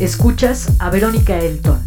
Escuchas a Verónica Elton.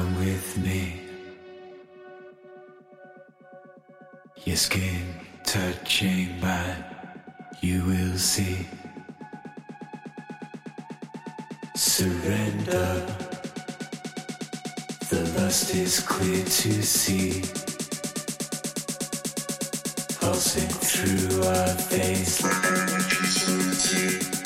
Come with me. Your skin touching mine, you will see. Surrender. The lust is clear to see. Pulsing through our veins like electricity.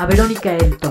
A Verónica Elton.